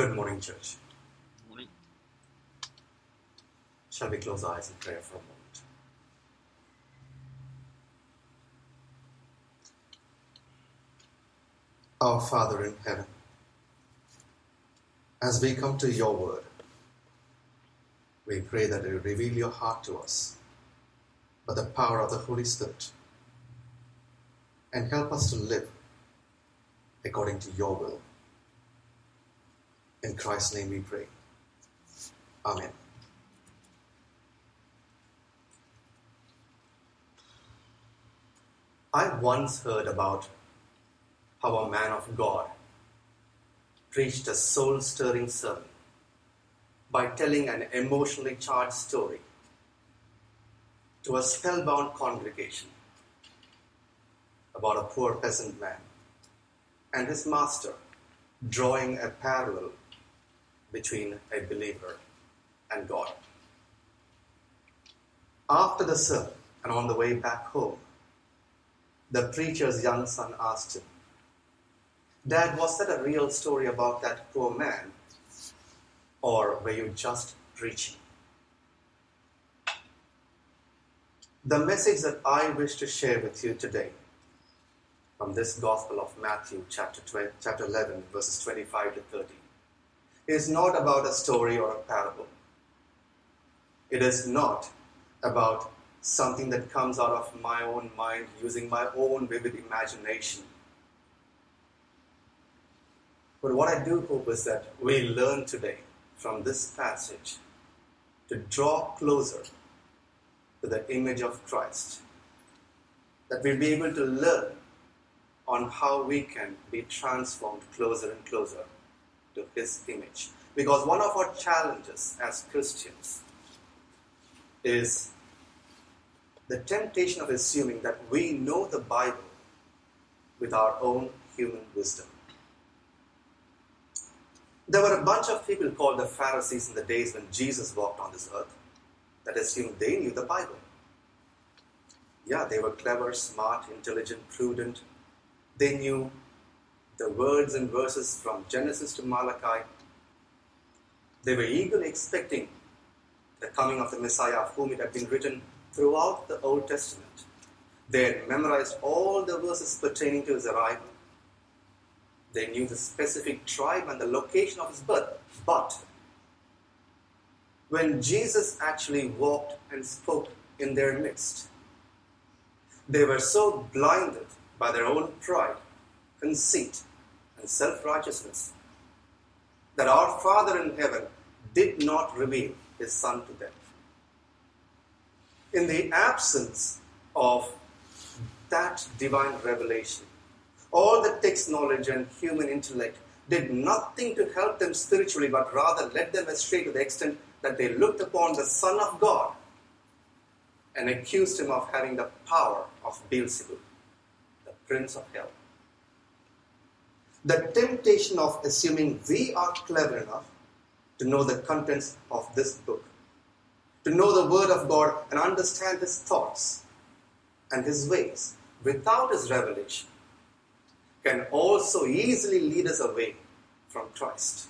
Good morning, church. Morning. Shall we close our eyes in prayer for a moment? Our Father in heaven, as we come to your word, we pray that you reveal your heart to us by the power of the Holy Spirit and help us to live according to your will. In Christ's name we pray. Amen. I once heard about how a man of God preached a soul stirring sermon by telling an emotionally charged story to a spellbound congregation about a poor peasant man and his master drawing a parallel between a believer and God. After the sermon and on the way back home, the preacher's young son asked him, Dad, was that a real story about that poor man? Or were you just preaching? The message that I wish to share with you today from this Gospel of Matthew, chapter, 20, chapter 11, verses 25 to 30, is not about a story or a parable. It is not about something that comes out of my own mind using my own vivid imagination. But what I do hope is that we learn today from this passage to draw closer to the image of Christ. That we'll be able to learn on how we can be transformed closer and closer to His image. Because one of our challenges as Christians is the temptation of assuming that we know the Bible with our own human wisdom. There were a bunch of people called the Pharisees in the days when Jesus walked on this earth that assumed they knew the Bible. Yeah, they were clever, smart, intelligent, prudent. They knew the words and verses from Genesis to Malachi. They were eagerly expecting the coming of the Messiah of whom it had been written throughout the Old Testament. They had memorized all the verses pertaining to his arrival. They knew the specific tribe and the location of his birth. But when Jesus actually walked and spoke in their midst, they were so blinded by their own pride, conceit, and self righteousness that our Father in heaven did not reveal his Son to them. In the absence of that divine revelation, all the text knowledge and human intellect did nothing to help them spiritually, but rather led them astray to the extent that they looked upon the Son of God and accused him of having the power of Beelzebub, the prince of hell. The temptation of assuming we are clever enough to know the contents of this book, to know the Word of God and understand His thoughts and His ways without His revelation, can also easily lead us away from Christ.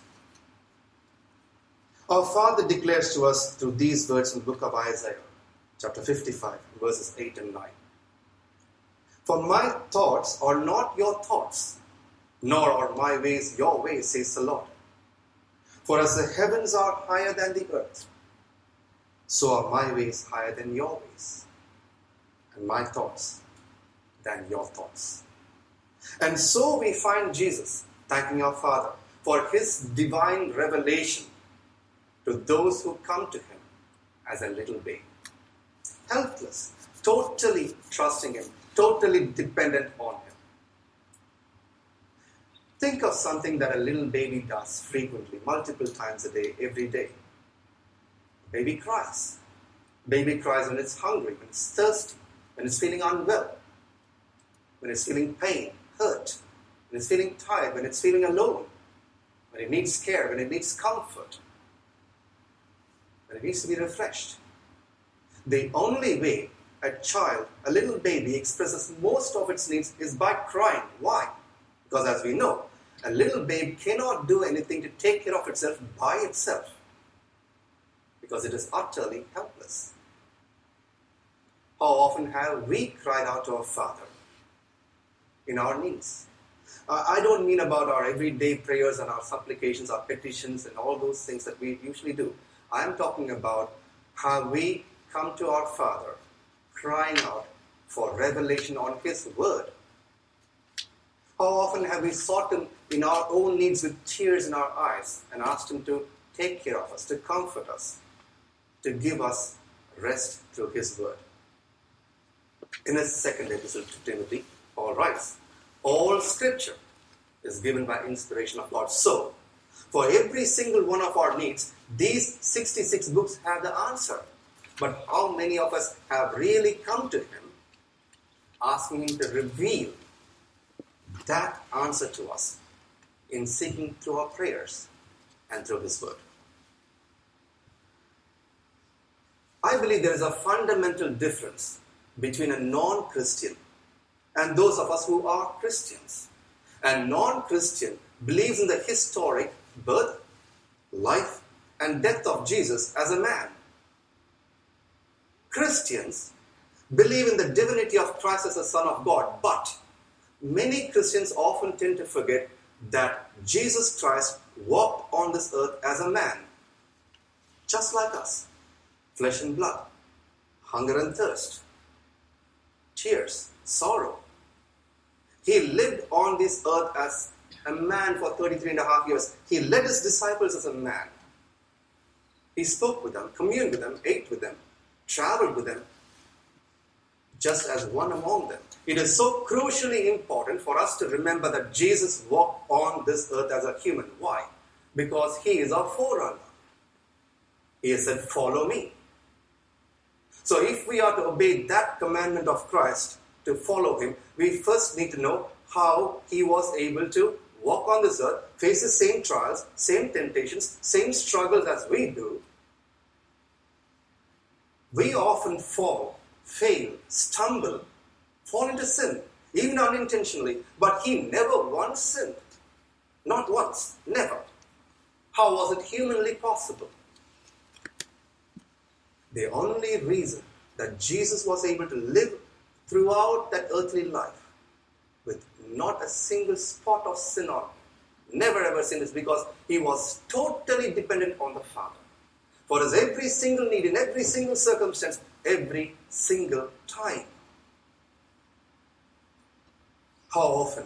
Our Father declares to us through these words in the book of Isaiah, chapter 55, verses 8 and 9. For my thoughts are not your thoughts, nor are my ways your ways, says the Lord. For as the heavens are higher than the earth, so are my ways higher than your ways, and my thoughts than your thoughts. And so we find Jesus thanking our Father for his divine revelation to those who come to him as a little babe. Helpless, totally trusting him, totally dependent on him. Think of something that a little baby does frequently, multiple times a day, every day. Baby cries. Baby cries when it's hungry, when it's thirsty, when it's feeling unwell, when it's feeling pain, hurt, when it's feeling tired, when it's feeling alone, when it needs care, when it needs comfort, when it needs to be refreshed. The only way a child, a little baby, expresses most of its needs is by crying. Why? Because as we know, a little babe cannot do anything to take care of itself by itself because it is utterly helpless. How often have we cried out to our Father in our needs? I don't mean about our everyday prayers and our supplications, our petitions, and all those things that we usually do. I am talking about how we come to our Father crying out for revelation on His Word. How often have we sought Him in our own needs with tears in our eyes and asked Him to take care of us, to comfort us, to give us rest through His Word? In his second epistle to Timothy, Paul writes, All Scripture is given by inspiration of God. So, for every single one of our needs, these 66 books have the answer. But how many of us have really come to Him asking Him to reveal that answer to us in seeking through our prayers and through His Word? I believe there is a fundamental difference between a non Christian and those of us who are Christians. A non Christian believes in the historic birth, life, and death of Jesus as a man. Christians believe in the divinity of Christ as the Son of God, but many Christians often tend to forget that Jesus Christ walked on this earth as a man, just like us flesh and blood, hunger and thirst, tears, sorrow. He lived on this earth as a man for 33 and a half years. He led his disciples as a man. He spoke with them, communed with them, ate with them, traveled with them, just as one among them. It is so crucially important for us to remember that Jesus walked on this earth as a human. Why? Because he is our forerunner. He said, Follow me. So, if we are to obey that commandment of Christ to follow him, we first need to know how he was able to walk on this earth, face the same trials, same temptations, same struggles as we do, we often fall, fail, stumble, fall into sin, even unintentionally, but he never once sinned. Not once, never. How was it humanly possible? The only reason that Jesus was able to live throughout that earthly life with not a single spot of sin on him, never ever sinned, is because he was totally dependent on the Father for his every single need, in every single circumstance, every single time. How often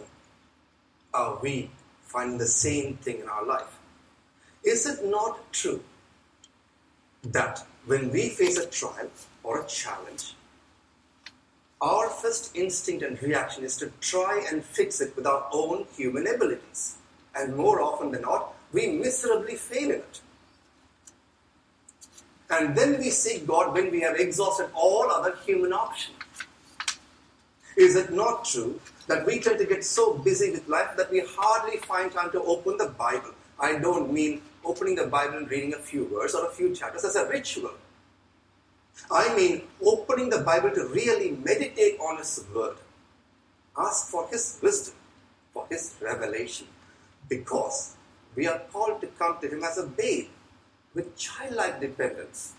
are we finding the same thing in our life? Is it not true that when we face a trial or a challenge, our first instinct and reaction is to try and fix it with our own human abilities? And more often than not, we miserably fail in it. And then we seek God when we have exhausted all other human options. Is it not true that we tend to get so busy with life that we hardly find time to open the Bible? I don't mean opening the Bible and reading a few words or a few chapters as a ritual. I mean opening the Bible to really meditate on His Word. Ask for His wisdom, for His revelation, because we are called to come to Him as a babe with childlike dependence.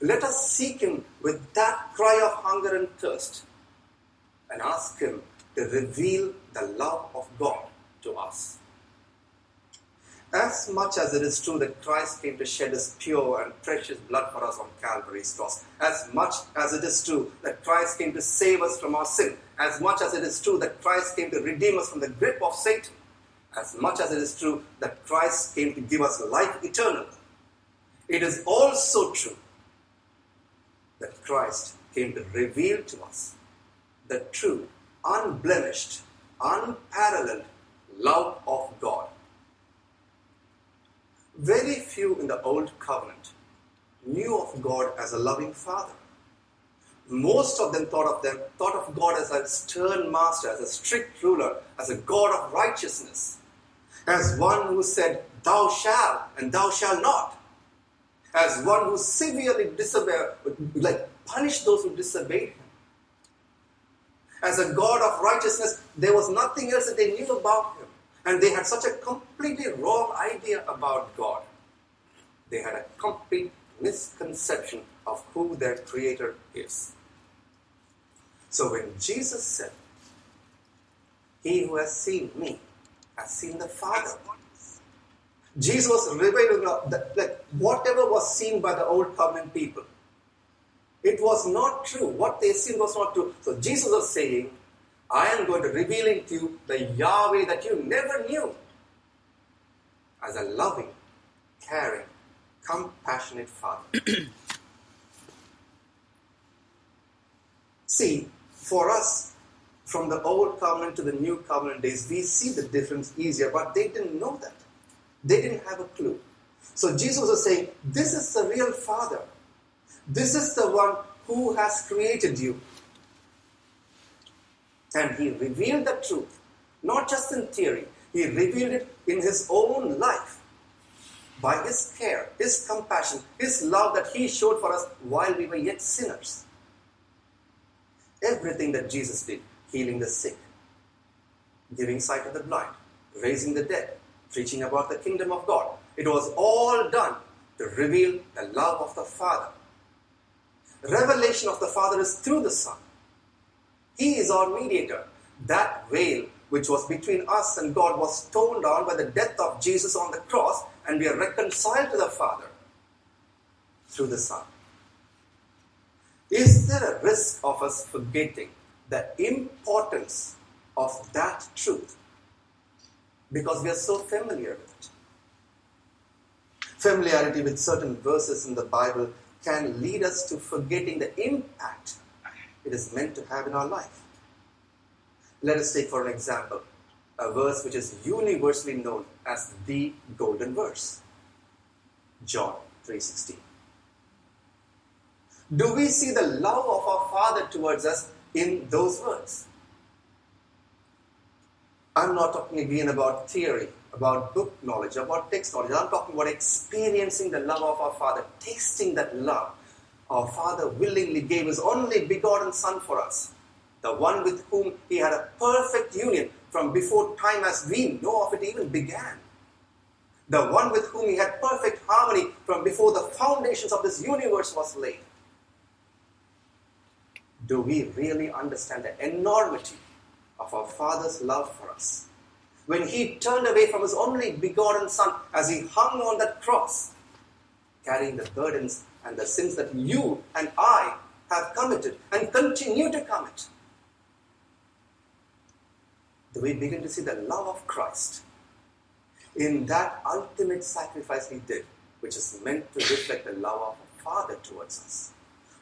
Let us seek Him with that cry of hunger and thirst and ask Him to reveal the love of God to us. As much as it is true that Christ came to shed His pure and precious blood for us on Calvary's cross, as much as it is true that Christ came to save us from our sin, as much as it is true that Christ came to redeem us from the grip of Satan, as much as it is true that Christ came to give us life eternal, it is also true that Christ came to reveal to us the true, unblemished, unparalleled love of God. Very few in the Old Covenant knew of God as a loving Father. Most of them thought of them thought of God as a stern master, as a strict ruler, as a God of righteousness as one who said, Thou shalt and thou shalt not, as one who severely disobeyed, like punish those who disobeyed him. As a God of righteousness, there was nothing else that they knew about him. And they had such a completely wrong idea about God. They had a complete misconception of who their Creator is. So when Jesus said, He who has seen me has seen the Father. Jesus was revealing that, that whatever was seen by the old covenant people, it was not true. What they seen was not true. So Jesus was saying, I am going to reveal to you the Yahweh that you never knew as a loving, caring, compassionate Father. See, for us, from the old covenant to the new covenant days, we see the difference easier, but they didn't know that. They didn't have a clue. So Jesus was saying, This is the real Father. This is the one who has created you. And he revealed the truth, not just in theory, he revealed it in his own life by his care, his compassion, his love that he showed for us while we were yet sinners. Everything that Jesus did, healing the sick, giving sight to the blind, raising the dead, preaching about the kingdom of God, it was all done to reveal the love of the Father. Revelation of the Father is through the Son. He is our mediator. That veil which was between us and God was torn down by the death of Jesus on the cross, and we are reconciled to the Father through the Son. Is there a risk of us forgetting the importance of that truth because we are so familiar with it? Familiarity with certain verses in the Bible can lead us to forgetting the impact it is meant to have in our life. Let us take, for an example, a verse which is universally known as the golden verse John 3:16. Do we see the love of our Father towards us in those words? I'm not talking again about theory, about book knowledge, about text knowledge. I'm talking about experiencing the love of our Father, tasting that love. Our Father willingly gave His only begotten Son for us, the one with whom He had a perfect union from before time as we know of it even began. The one with whom He had perfect harmony from before the foundations of this universe was laid do we really understand the enormity of our Father's love for us? When He turned away from His only begotten Son as He hung on that cross, carrying the burdens and the sins that you and I have committed and continue to commit. Do we begin to see the love of Christ in that ultimate sacrifice He did, which is meant to reflect the love of a Father towards us?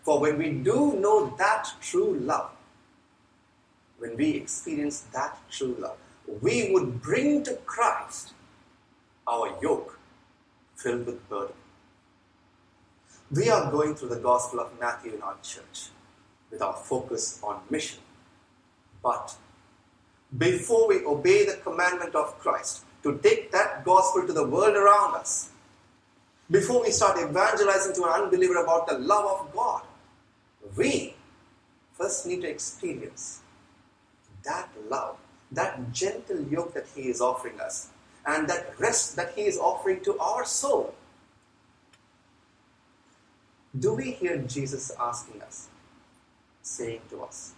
For when we do know that true love, when we experience that true love, we would bring to Christ our yoke filled with burden. We are going through the Gospel of Matthew in our church with our focus on mission. But before we obey the commandment of Christ to take that gospel to the world around us, before we start evangelizing to an unbeliever about the love of God, we first need to experience that love, that gentle yoke that He is offering us, and that rest that He is offering to our soul. Do we hear Jesus asking us, saying to us,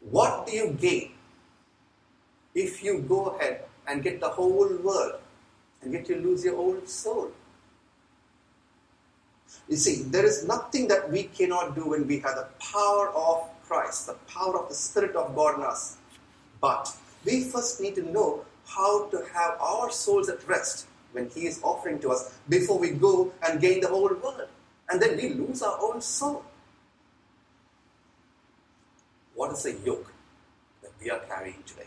What do you gain if you go ahead and get the whole world and yet you lose your old soul? You see, there is nothing that we cannot do when we have the power of Christ, the power of the Spirit of God in us. But we first need to know how to have our souls at rest when He is offering to us before we go and gain the whole world. And then we lose our own soul. What is the yoke that we are carrying today?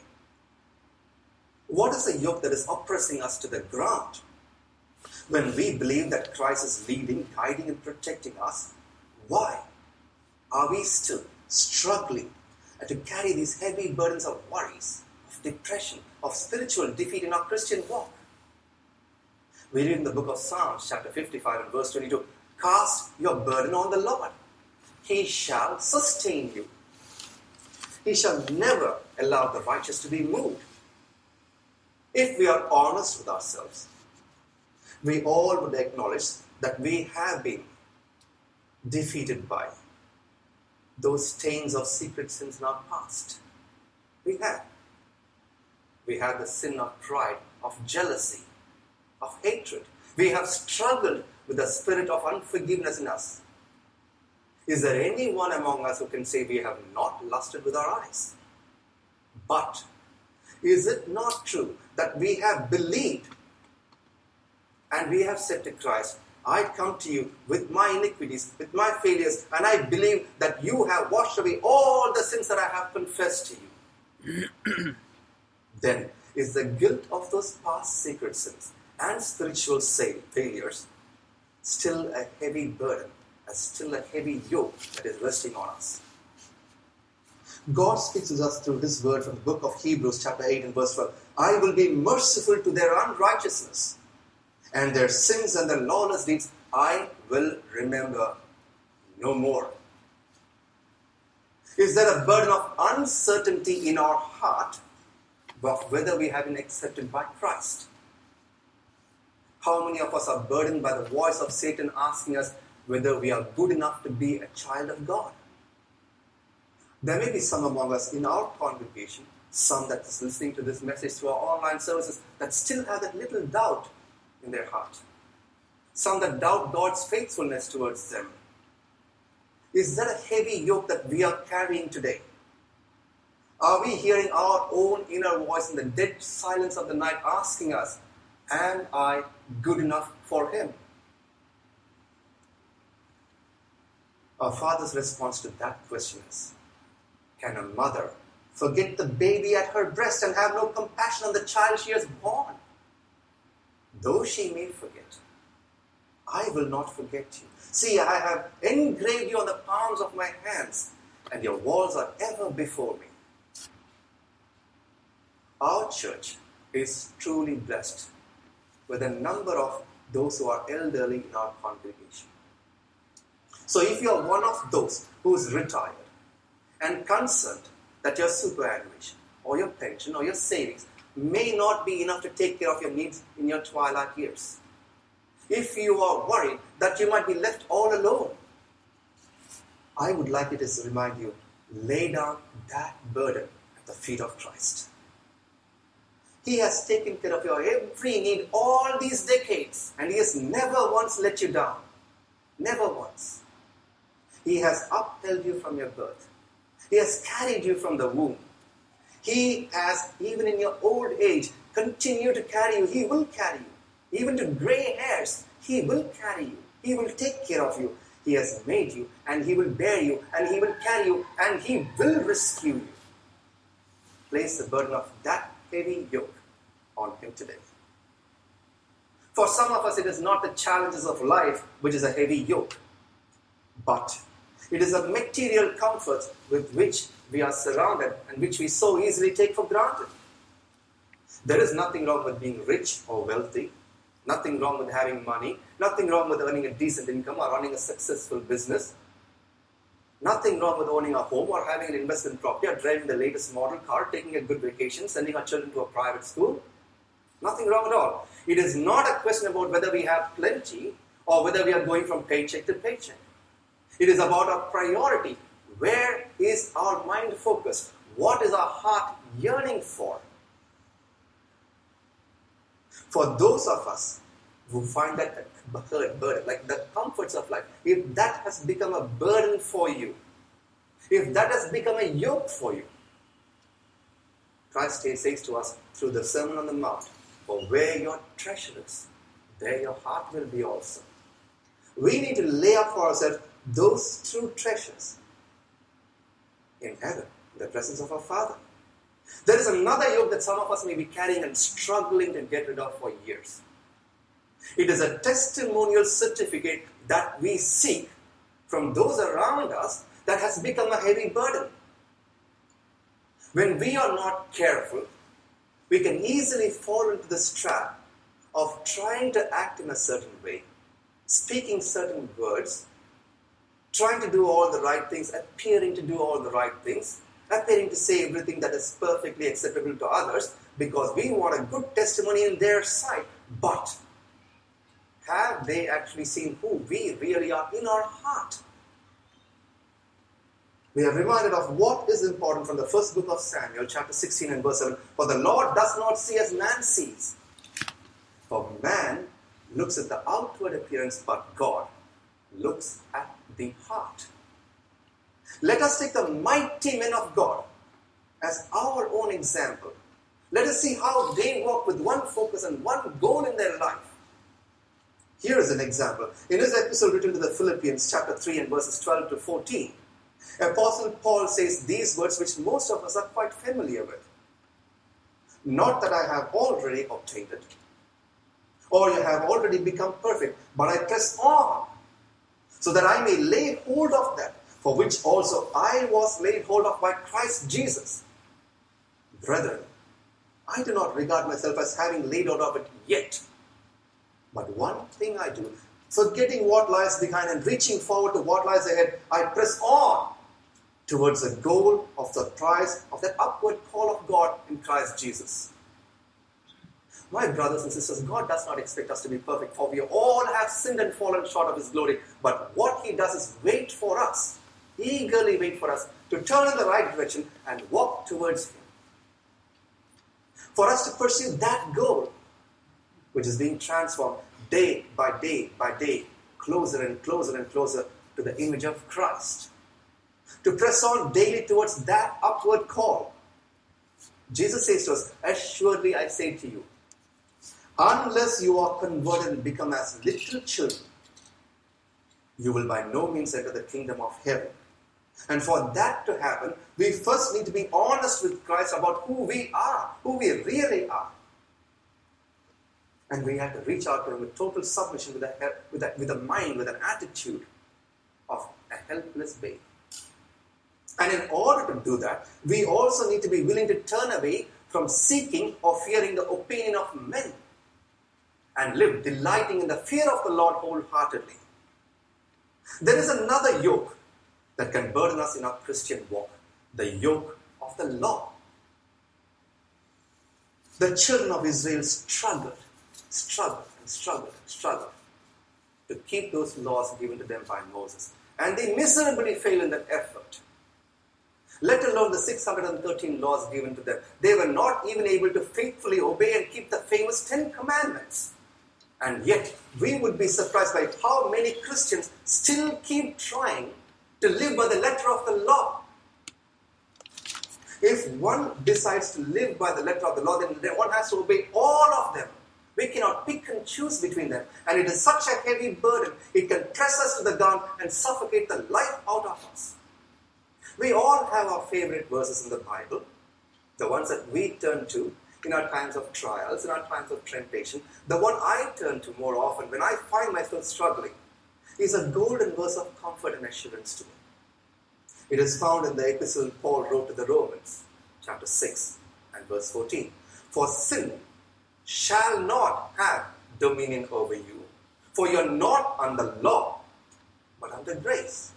What is the yoke that is oppressing us to the ground? When we believe that Christ is leading, guiding, and protecting us, why are we still struggling to carry these heavy burdens of worries, of depression, of spiritual defeat in our Christian walk? We read in the book of Psalms, chapter 55 and verse 22 Cast your burden on the Lord, He shall sustain you. He shall never allow the righteous to be moved. If we are honest with ourselves, we all would acknowledge that we have been defeated by those stains of secret sins in our past. We have. We have the sin of pride, of jealousy, of hatred. We have struggled with the spirit of unforgiveness in us. Is there anyone among us who can say we have not lusted with our eyes? But is it not true that we have believed and we have said to Christ, I come to you with my iniquities, with my failures, and I believe that you have washed away all the sins that I have confessed to you. then is the guilt of those past secret sins and spiritual failures still a heavy burden, and still a heavy yoke that is resting on us? God speaks to us through His word from the book of Hebrews, chapter 8 and verse 12. I will be merciful to their unrighteousness and their sins and their lawless deeds I will remember no more. Is there a burden of uncertainty in our heart of whether we have been accepted by Christ? How many of us are burdened by the voice of Satan asking us whether we are good enough to be a child of God? There may be some among us in our congregation, some that is listening to this message through our online services, that still have that little doubt in their heart. Some that doubt God's faithfulness towards them. Is that a heavy yoke that we are carrying today? Are we hearing our own inner voice in the dead silence of the night asking us, Am I good enough for Him? Our Father's response to that question is Can a mother forget the baby at her breast and have no compassion on the child she has born? Though she may forget, I will not forget you. See, I have engraved you on the palms of my hands, and your walls are ever before me. Our church is truly blessed with a number of those who are elderly in our congregation. So, if you are one of those who is retired and concerned that your superannuation or your pension or your savings may not be enough to take care of your needs in your twilight years. If you are worried that you might be left all alone, I would like it to remind you lay down that burden at the feet of Christ. He has taken care of your every need all these decades, and He has never once let you down. Never once. He has upheld you from your birth. He has carried you from the womb. He has, even in your old age, continued to carry you. He will carry you. Even to gray hairs, He will carry you. He will take care of you. He has made you, and He will bear you, and He will carry you, and He will rescue you. Place the burden of that heavy yoke on Him today. For some of us, it is not the challenges of life which is a heavy yoke, but it is a material comfort with which we are surrounded and which we so easily take for granted. There is nothing wrong with being rich or wealthy, nothing wrong with having money, nothing wrong with earning a decent income or running a successful business, nothing wrong with owning a home or having an investment property or driving the latest model car, taking a good vacation, sending our children to a private school. Nothing wrong at all. It is not a question about whether we have plenty or whether we are going from paycheck to paycheck. It is about our priority where is our mind focused? What is our heart yearning for? For those of us who find that burden, like the comforts of life, if that has become a burden for you, if that has become a yoke for you, Christ says to us through the Sermon on the Mount, For where your treasure is, there your heart will be also. We need to lay up for ourselves those true treasures in heaven, in the presence of our Father. There is another yoke that some of us may be carrying and struggling to get rid of for years. It is a testimonial certificate that we seek from those around us that has become a heavy burden. When we are not careful, we can easily fall into this trap of trying to act in a certain way, speaking certain words, trying to do all the right things, appearing to do all the right things, appearing to say everything that is perfectly acceptable to others because we want a good testimony in their sight. But have they actually seen who we really are in our heart? We are reminded of what is important from the first book of Samuel, chapter 16 and verse 7. For the Lord does not see as man sees. For man looks at the outward appearance, but God looks at the heart. Let us take the mighty men of God as our own example. Let us see how they walk with one focus and one goal in their life. Here is an example. In his epistle written to the Philippians, chapter 3 and verses 12 to 14, Apostle Paul says these words which most of us are quite familiar with. Not that I have already obtained it, or you have already become perfect, but I press on, so that I may lay hold of that, for which also I was laid hold of by Christ Jesus. Brethren, I do not regard myself as having laid hold of it yet. But one thing I do, forgetting what lies behind and reaching forward to what lies ahead, I press on towards the goal of the prize of that upward call of God in Christ Jesus. My brothers and sisters, God does not expect us to be perfect, for we all have sinned and fallen short of His glory. But what He does is wait for us, eagerly wait for us to turn in the right direction and walk towards Him. For us to pursue that goal, which is being transformed day by day by day, closer and closer and closer to the image of Christ. To press on daily towards that upward call. Jesus says to us, Assuredly I say to you, Unless you are converted and become as little children, you will by no means enter the kingdom of heaven. And for that to happen, we first need to be honest with Christ about who we are, who we really are. And we have to reach out to Him with total submission, with a, with a, with a mind, with an attitude of a helpless babe. And in order to do that, we also need to be willing to turn away from seeking or fearing the opinion of men and live delighting in the fear of the Lord wholeheartedly. There is another yoke that can burden us in our Christian walk the yoke of the law. The children of Israel struggled, struggled, and struggled, and struggled to keep those laws given to them by Moses. And they miserably failed in that effort. Let alone the 613 laws given to them. They were not even able to faithfully obey and keep the famous Ten Commandments. And yet, we would be surprised by how many Christians still keep trying to live by the letter of the law. If one decides to live by the letter of the law, then one has to obey all of them. We cannot pick and choose between them. And it is such a heavy burden, it can press us to the ground and suffocate the life out of us. We all have our favorite verses in the Bible, the ones that we turn to in our times of trials, in our times of temptation. The one I turn to more often when I find myself struggling is a golden verse of comfort and assurance to me. It is found in the epistle Paul wrote to the Romans, chapter 6 and verse 14. For sin shall not have dominion over you, for you are not under law, but under grace.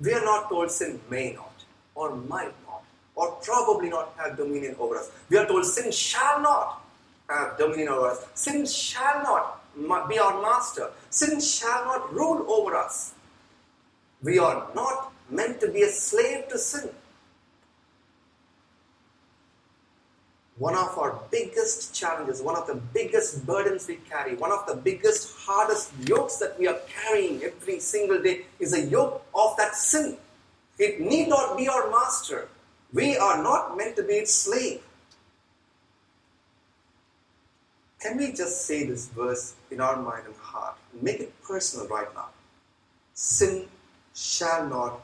We are not told sin may not, or might not, or probably not have dominion over us. We are told sin shall not have dominion over us. Sin shall not be our master. Sin shall not rule over us. We are not meant to be a slave to sin. One of our biggest challenges, one of the biggest burdens we carry, one of the biggest, hardest yokes that we are carrying every single day is a yoke of that sin. It need not be our master. We are not meant to be its slave. Can we just say this verse in our mind and heart? Make it personal right now. Sin shall not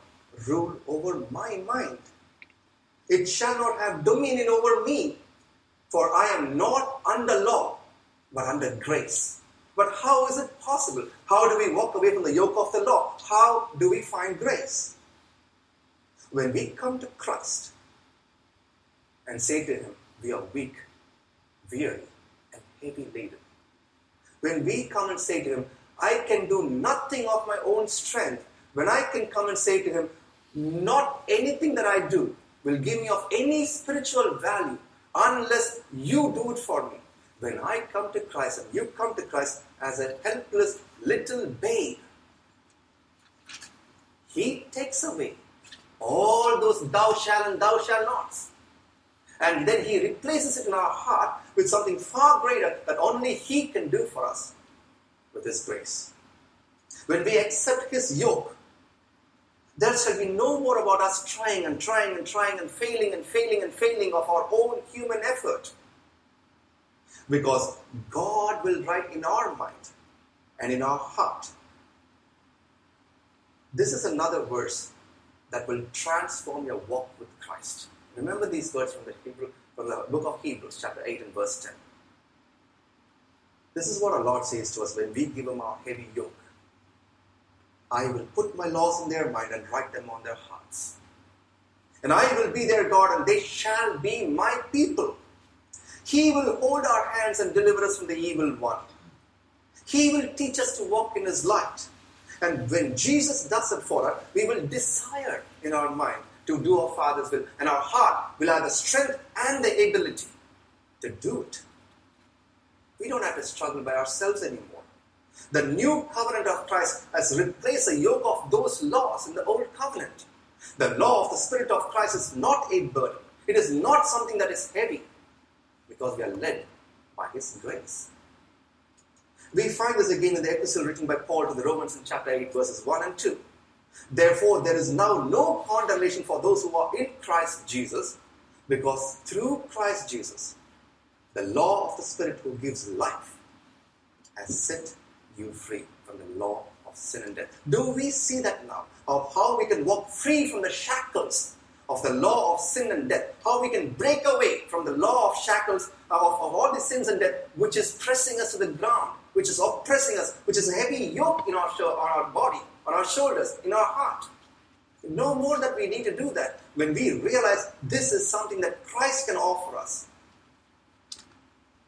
rule over my mind. It shall not have dominion over me, for I am not under law, but under grace. But how is it possible? How do we walk away from the yoke of the law? How do we find grace? When we come to Christ and say to Him, We are weak, weary, and heavy laden. When we come and say to Him, I can do nothing of my own strength, when I can come and say to Him, Not anything that I do will give me of any spiritual value unless you do it for me. When I come to Christ and you come to Christ as a helpless little babe, He takes away all those thou shalt and thou shalt nots. And then He replaces it in our heart with something far greater that only He can do for us with His grace. When we accept His yoke, there shall be no more about us trying and trying and trying and failing and failing and failing of our own human effort. Because God will write in our mind and in our heart. This is another verse that will transform your walk with Christ. Remember these words from the Hebrew, from the book of Hebrews, chapter 8 and verse 10. This is what our Lord says to us when we give Him our heavy yoke. I will put my laws in their mind and write them on their hearts. And I will be their God, and they shall be my people. He will hold our hands and deliver us from the evil one. He will teach us to walk in His light. And when Jesus does it for us, we will desire in our mind to do our Father's will. And our heart will have the strength and the ability to do it. We don't have to struggle by ourselves anymore. The new covenant of Christ has replaced the yoke of those laws in the old covenant. The law of the Spirit of Christ is not a burden, it is not something that is heavy because we are led by His grace. We find this again in the epistle written by Paul to the Romans in chapter 8, verses 1 and 2. Therefore, there is now no condemnation for those who are in Christ Jesus, because through Christ Jesus, the law of the Spirit who gives life has set you free from the law of sin and death. Do we see that now? Of how we can walk free from the shackles of the law of sin and death. How we can break away from the law of shackles of, of all the sins and death which is pressing us to the ground, which is oppressing us, which is a heavy yoke in our, on our body, on our shoulders, in our heart. No more that we need to do that when we realize this is something that Christ can offer us.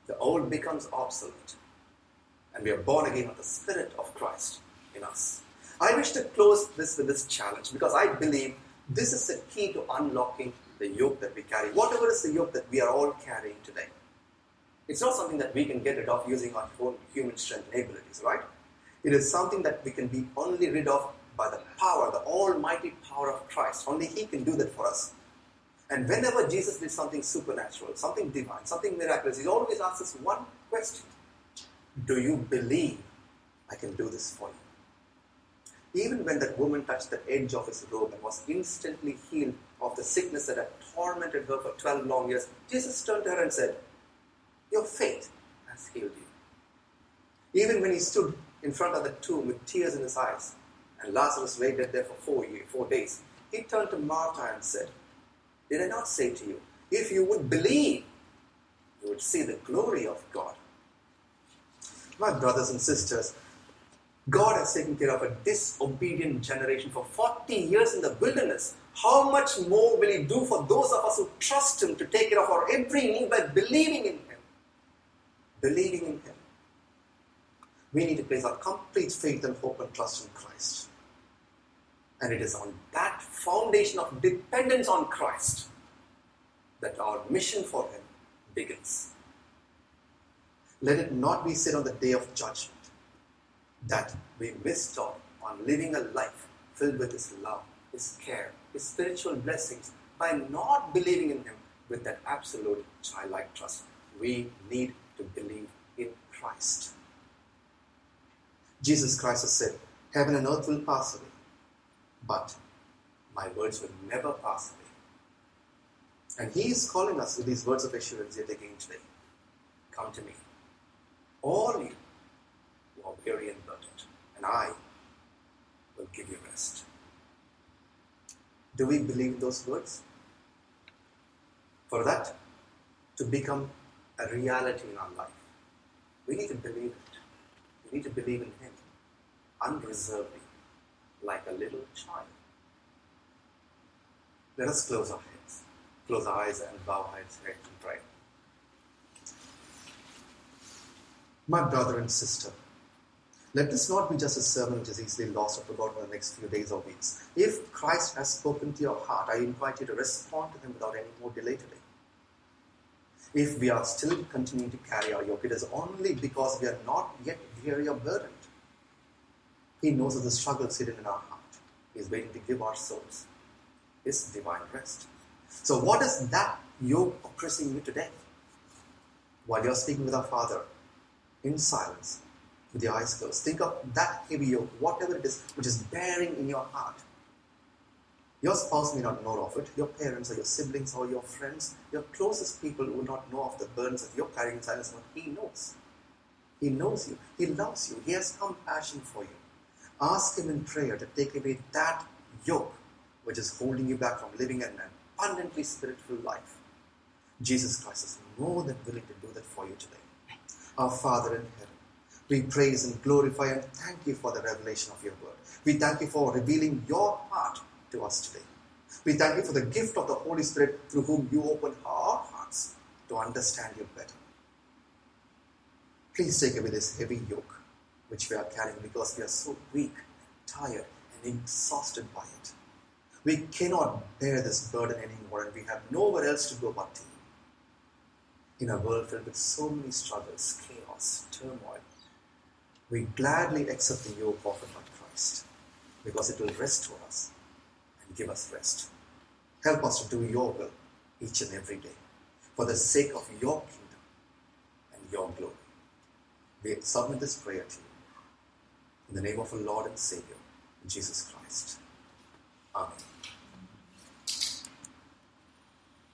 The old becomes obsolete and we are born again of the Spirit of Christ in us. I wish to close this with this challenge because I believe this is the key to unlocking the yoke that we carry. Whatever is the yoke that we are all carrying today. It's not something that we can get rid of using our own human strength and abilities, right? It is something that we can be only rid of by the power, the almighty power of Christ. Only He can do that for us. And whenever Jesus did something supernatural, something divine, something miraculous, He always asks us one question do you believe I can do this for you? Even when that woman touched the edge of his robe and was instantly healed of the sickness that had tormented her for 12 long years, Jesus turned to her and said, Your faith has healed you. Even when he stood in front of the tomb with tears in his eyes, and Lazarus lay dead there for four, years, four days, he turned to Martha and said, Did I not say to you, if you would believe, you would see the glory of God? My brothers and sisters, God has taken care of a disobedient generation for 40 years in the wilderness. How much more will He do for those of us who trust Him to take care of our every need by believing in Him? Believing in Him. We need to place our complete faith and hope and trust in Christ. And it is on that foundation of dependence on Christ that our mission for Him begins. Let it not be said on the day of judgment that we missed out on living a life filled with His love, His care, His spiritual blessings by not believing in Him with that absolute childlike trust. We need to believe in Christ. Jesus Christ has said, Heaven and earth will pass away, but my words will never pass away. And He is calling us with these words of assurance yet again today. Come to me all you who are weary and burdened, and I will give you rest. Do we believe those words? For that to become a reality in our life, we need to believe it. We need to believe in Him unreservedly, like a little child. Let us close our heads, close our eyes, and bow our heads and pray. My brother and sister, Let this not be just a sermon which is easily lost or forgotten in the next few days or weeks. If Christ has spoken to your heart, I invite you to respond to him without any more delay today. If we are still continuing to carry our yoke, it is only because we are not yet weary or burdened. He knows of the struggles hidden in our heart. He is waiting to give our souls His divine rest. So, what is that yoke oppressing you today? While you're speaking with our Father in silence, with your eyes closed, think of that heavy yoke, whatever it is, which is bearing in your heart. Your spouse may not know of it, your parents or your siblings or your friends, your closest people will not know of the burdens that you're carrying in silence, but He knows. He knows you, He loves you, He has compassion for you. Ask Him in prayer to take away that yoke which is holding you back from living an abundantly spiritual life. Jesus Christ is more than willing to do that for you today. Our Father in heaven, we praise and glorify and thank you for the revelation of your word. We thank you for revealing your heart to us today. We thank you for the gift of the Holy Spirit through whom you open our hearts to understand you better. Please take away this heavy yoke which we are carrying because we are so weak, tired, and exhausted by it. We cannot bear this burden anymore and we have nowhere else to go but to you. In a world filled with so many struggles, chaos, turmoil, we gladly accept the yoke offered by Christ because it will restore us and give us rest. Help us to do your will each and every day for the sake of your kingdom and your glory. We submit this prayer to you. In the name of our Lord and Savior, Jesus Christ. Amen.